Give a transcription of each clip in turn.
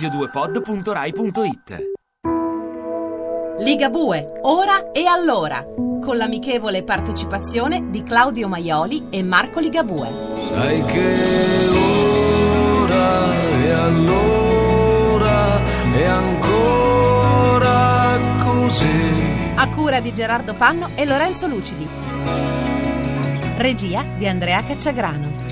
radio2pod.rai.it Ligabue, ora e allora, con l'amichevole partecipazione di Claudio Maioli e Marco Ligabue. Sai che ora e allora è ancora così. A cura di Gerardo Panno e Lorenzo Lucidi. Regia di Andrea Cacciagrano.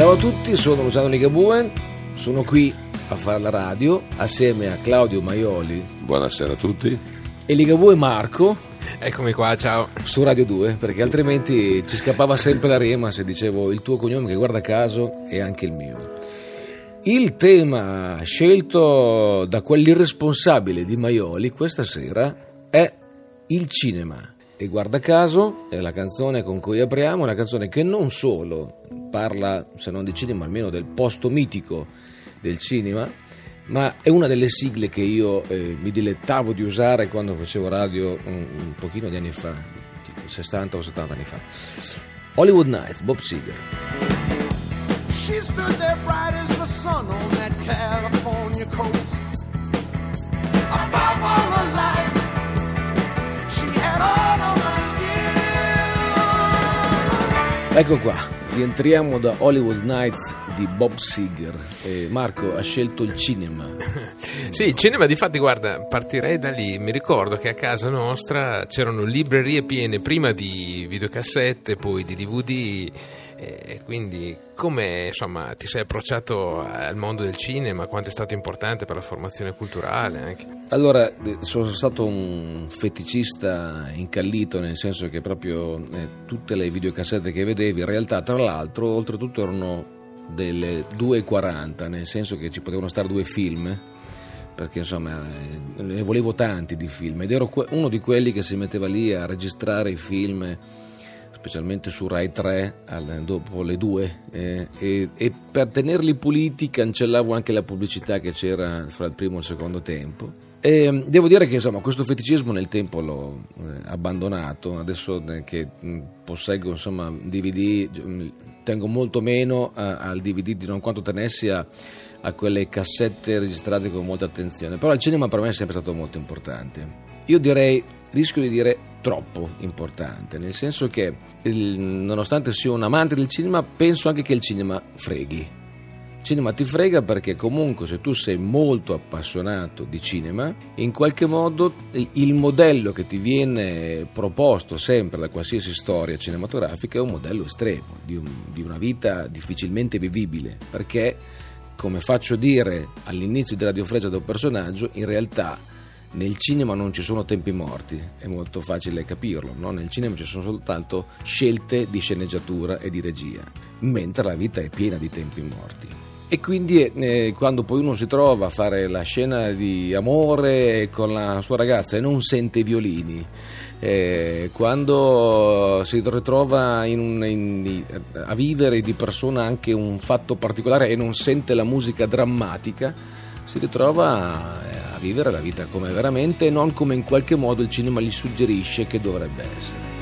Ciao a tutti, sono Luciano Ligabue, sono qui a fare la radio assieme a Claudio Maioli Buonasera a tutti. e Ligabue Marco Eccomi qua, ciao. su Radio 2 perché altrimenti ci scappava sempre la rima se dicevo il tuo cognome che guarda caso è anche il mio. Il tema scelto da quell'irresponsabile di Maioli questa sera è il cinema. E guarda caso è la canzone con cui apriamo, una canzone che non solo parla, se non di cinema, almeno del posto mitico del cinema, ma è una delle sigle che io eh, mi dilettavo di usare quando facevo radio un, un pochino di anni fa, tipo 60 o 70 anni fa. Hollywood Nights, Bob Seger. She stood there bright as the sun on that California coast. Above all the lights, she had all of my skin. Ecco qua, rientriamo da Hollywood Nights di Bob Seger. Marco ha scelto il cinema. Sì, il cinema di fatti, guarda, partirei da lì. Mi ricordo che a casa nostra c'erano librerie piene prima di videocassette, poi di DVD. E quindi come insomma ti sei approcciato al mondo del cinema? Quanto è stato importante per la formazione culturale anche? Allora, sono stato un feticista incallito, nel senso che proprio eh, tutte le videocassette che vedevi, in realtà, tra l'altro, oltretutto erano delle 2,40, nel senso che ci potevano stare due film, perché insomma eh, ne volevo tanti di film, ed ero uno di quelli che si metteva lì a registrare i film, specialmente su Rai 3, al- dopo le 2, eh, e, e per tenerli puliti cancellavo anche la pubblicità che c'era fra il primo e il secondo tempo. E, devo dire che insomma, questo feticismo nel tempo l'ho eh, abbandonato, adesso eh, che mh, posseggo insomma, DVD, mh, tengo molto meno a- al DVD di non quanto tenessi a, a quelle cassette registrate con molta attenzione, però il cinema per me è sempre stato molto importante. Io direi, rischio di dire troppo importante, nel senso che il- nonostante sia un amante del cinema, penso anche che il cinema freghi. Il cinema ti frega perché comunque se tu sei molto appassionato di cinema, in qualche modo il modello che ti viene proposto sempre da qualsiasi storia cinematografica è un modello estremo, di, un- di una vita difficilmente vivibile, perché come faccio dire all'inizio di Radio Freccia da un personaggio, in realtà nel cinema non ci sono tempi morti, è molto facile capirlo, no? nel cinema ci sono soltanto scelte di sceneggiatura e di regia, mentre la vita è piena di tempi morti. E quindi eh, quando poi uno si trova a fare la scena di amore con la sua ragazza e non sente i violini, eh, quando si ritrova in un- in- a vivere di persona anche un fatto particolare e non sente la musica drammatica, si ritrova eh, vivere la vita come veramente e non come in qualche modo il cinema gli suggerisce che dovrebbe essere.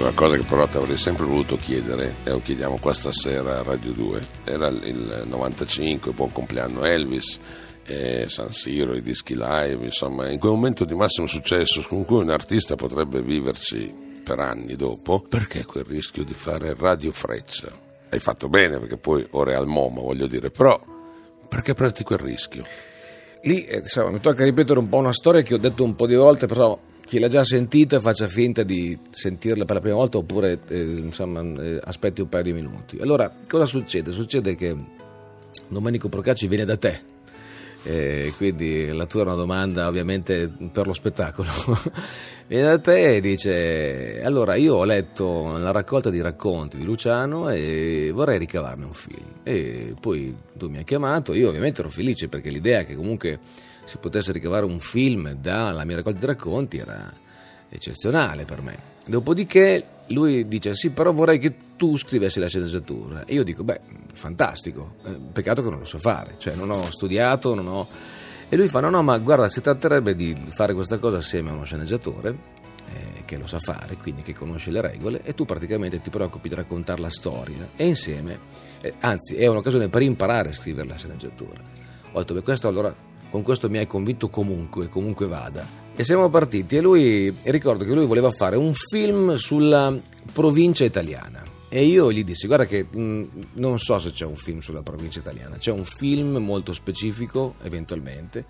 Una cosa che però ti avrei sempre voluto chiedere, e lo chiediamo qua stasera a Radio 2, era il 95, buon compleanno Elvis, eh, San Siro, i dischi live, insomma, in quel momento di massimo successo con cui un artista potrebbe viverci per anni dopo, perché quel rischio di fare Radio Freccia? Hai fatto bene perché poi ora è al MoMA, voglio dire, però perché prendi quel rischio? Lì eh, insomma, mi tocca ripetere un po' una storia che ho detto un po' di volte, però chi l'ha già sentita faccia finta di sentirla per la prima volta oppure eh, insomma, eh, aspetti un paio di minuti. Allora, cosa succede? Succede che Domenico Procacci viene da te. Eh, quindi la tua è una domanda ovviamente per lo spettacolo. viene da te e dice: Allora, io ho letto la raccolta di racconti di Luciano e vorrei ricavarne un film. E poi tu mi hai chiamato, io ovviamente ero felice perché l'idea che comunque si potesse ricavare un film dalla mia raccolta di racconti era eccezionale per me. Dopodiché lui dice: Sì, però vorrei che tu scrivessi la sceneggiatura. E io dico, beh, fantastico, eh, peccato che non lo so fare, cioè non ho studiato, non ho... E lui fa, no, no, ma guarda, si tratterebbe di fare questa cosa assieme a uno sceneggiatore eh, che lo sa fare, quindi che conosce le regole, e tu praticamente ti preoccupi di raccontare la storia e insieme, eh, anzi è un'occasione per imparare a scrivere la sceneggiatura. Ho detto, beh, questo allora, con questo mi hai convinto comunque, comunque vada. E siamo partiti e lui, ricordo che lui voleva fare un film sulla provincia italiana. E io gli dissi: Guarda, che mh, non so se c'è un film sulla provincia italiana, c'è un film molto specifico, eventualmente,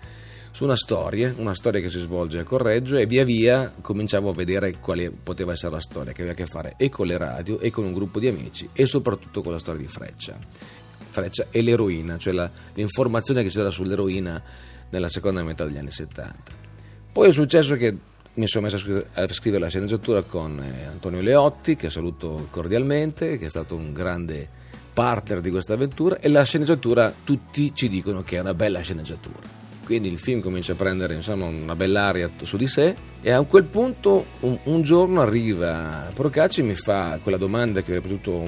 su una storia, una storia che si svolge a Correggio. E via via cominciavo a vedere quale poteva essere la storia, che aveva a che fare e con le radio, e con un gruppo di amici, e soprattutto con la storia di Freccia. Freccia e l'eroina, cioè la, l'informazione che c'era sull'eroina nella seconda metà degli anni 70. Poi è successo che mi sono messo a scrivere, la sceneggiatura con eh, Antonio Leotti, che saluto cordialmente, che è stato un grande partner di questa avventura, e la sceneggiatura tutti ci dicono che è una bella sceneggiatura. Quindi il film comincia a prendere insomma, una bell'aria su di sé e a quel punto un, un giorno arriva Procacci e mi fa quella domanda che ho ripetuto,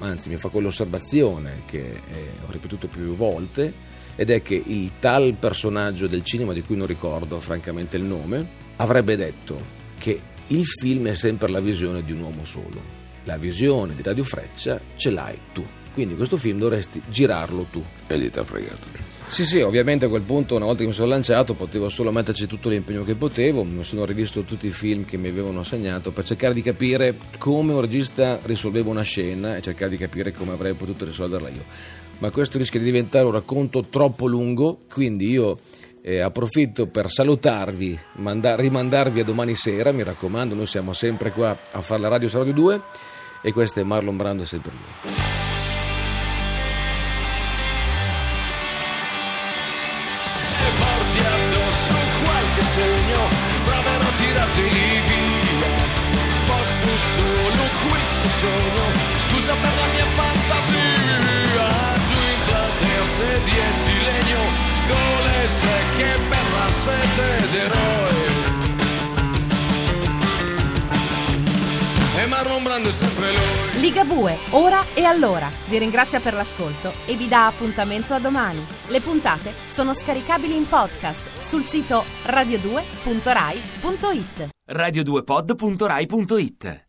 anzi mi fa quell'osservazione che eh, ho ripetuto più volte ed è che il tal personaggio del cinema di cui non ricordo francamente il nome avrebbe detto che il film è sempre la visione di un uomo solo. La visione di Radio Freccia ce l'hai tu. Quindi questo film dovresti girarlo tu. E gli ti ha fregato. Sì, sì, ovviamente a quel punto, una volta che mi sono lanciato, potevo solo metterci tutto l'impegno che potevo. Mi sono rivisto tutti i film che mi avevano assegnato per cercare di capire come un regista risolveva una scena e cercare di capire come avrei potuto risolverla io. Ma questo rischia di diventare un racconto troppo lungo, quindi io eh, approfitto per salutarvi, manda- rimandarvi a domani sera, mi raccomando, noi siamo sempre qua a fare la radio su Radio 2 e questo è Marlon Brando e sempre io. porti addosso qualche segno, proverò a tirarti via. Posso solo questo sogno, scusa per la mia fantasia. Giù in platea sedie di legno, gole secche per la sete d'eroe. E Marlon Brando è sempre lui. Ligabue, ora e allora. Vi ringrazia per l'ascolto e vi dà appuntamento a domani. Le puntate sono scaricabili in podcast sul sito radio2.rai.it. radio2pod.rai.it